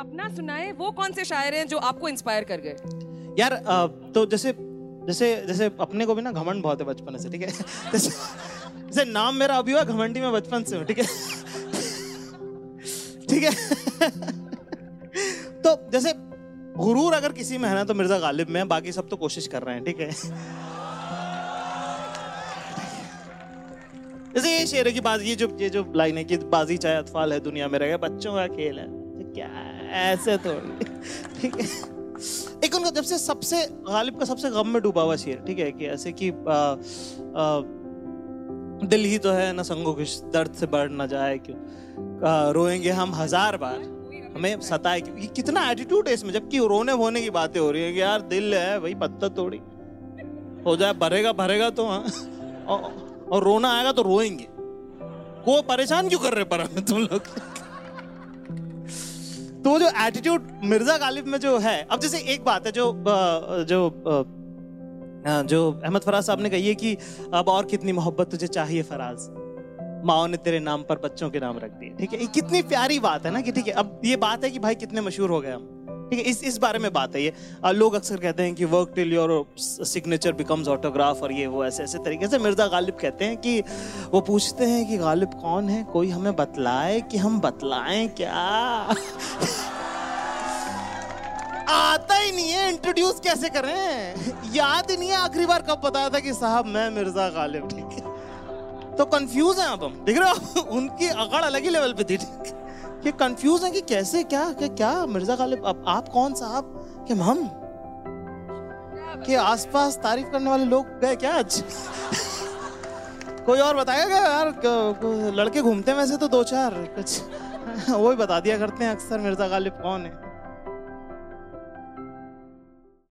अपना सुनाए, वो कौन से शायर हैं जो आपको इंस्पायर कर गए? यार तो जैसे जैसे जैसे अपने को भी ना घमंड बहुत है बचपन से, ठीक है? जैसे जैसे नाम मेरा अभी हुआ घमंडी में बचपन से हूँ ठीक है? ठीक है? तो जैसे गुरूर अगर किसी में है ना तो मिर्ज़ा गालिब में बाकी सब तो कोशिश कर रहे हैं, ठीक है? जैसे ये शेर की बाजी, ये जो ये जो लाइन है कि बाजी चाहे अतफाल है, दुनिया में रह गया बच्चों का खेल है। क्या ऐसे थोड़ी ठीक है एक उनका जब से सबसे गालिब का सबसे गम में डूबा हुआ शेर ठीक है कि ऐसे कि दिल ही तो है ना संगो किस दर्द से बढ़ ना जाए क्यों? आ, रोएँगे हम हज़ार बार। हमें सताए क्यों? ये कितना एटीट्यूड है इसमें जबकि रोने होने की बातें हो रही है कि यार दिल है भाई पत्ता तोड़ी। हो जाए भरेगा भरेगा तो हाँ। और, और रोना आएगा तो रोएँगे। को परेशान क्यों कर रहे पर तुम लोग? तो वो जो एटीट्यूड मिर्ज़ा गालिब में जो है, अब जैसे एक बात है जो जो जो अहमद फराज साहब ने कही है कि अब और कितनी मोहब्बत तुझे चाहिए फराज। माओ ने तेरे नाम पर बच्चों के नाम रख दिए। ठीक है, ये कितनी प्यारी बात है ना कि ठीक है, अब ये बात है कि भाई कितने मशहूर हो गए हम। ठीक है, इस इस बारे में बात है ये। लोग अक्सर कहते हैं कि work till your signature becomes autograph और ये वो ऐसे ऐसे तरीके से मिर्ज़ा गालिब कहते हैं कि वो पूछते हैं कि गालिब कौन है? कोई हमें बतलाए कि हम बतलाएँ क्या? आता ही नहीं है इंट्रोड्यूस कैसे करें याद ही नहीं है, आखिरी बार कब बताया था कि साहब, मैं मिर्ज़ा गालिब, ठीक है। तो कंफ्यूज हैं अब हम, देख रहे हो? उनकी अकड़ अलग ही लेवल पे थी, ठीक है। कि कंफ्यूज है कि कैसे क्या क्या, क्या? मिर्ज़ा गालिब अब आप कौन साहब? कि हम? के आसपास तारीफ़ करने वाले लोग गए क्या आज? कोई और बताया क्या यार? लड़के घूमते वैसे तो दो चार कुछ। वो ही बता दिया करते हैं अक्सर मिर्ज़ा गालिब कौन है।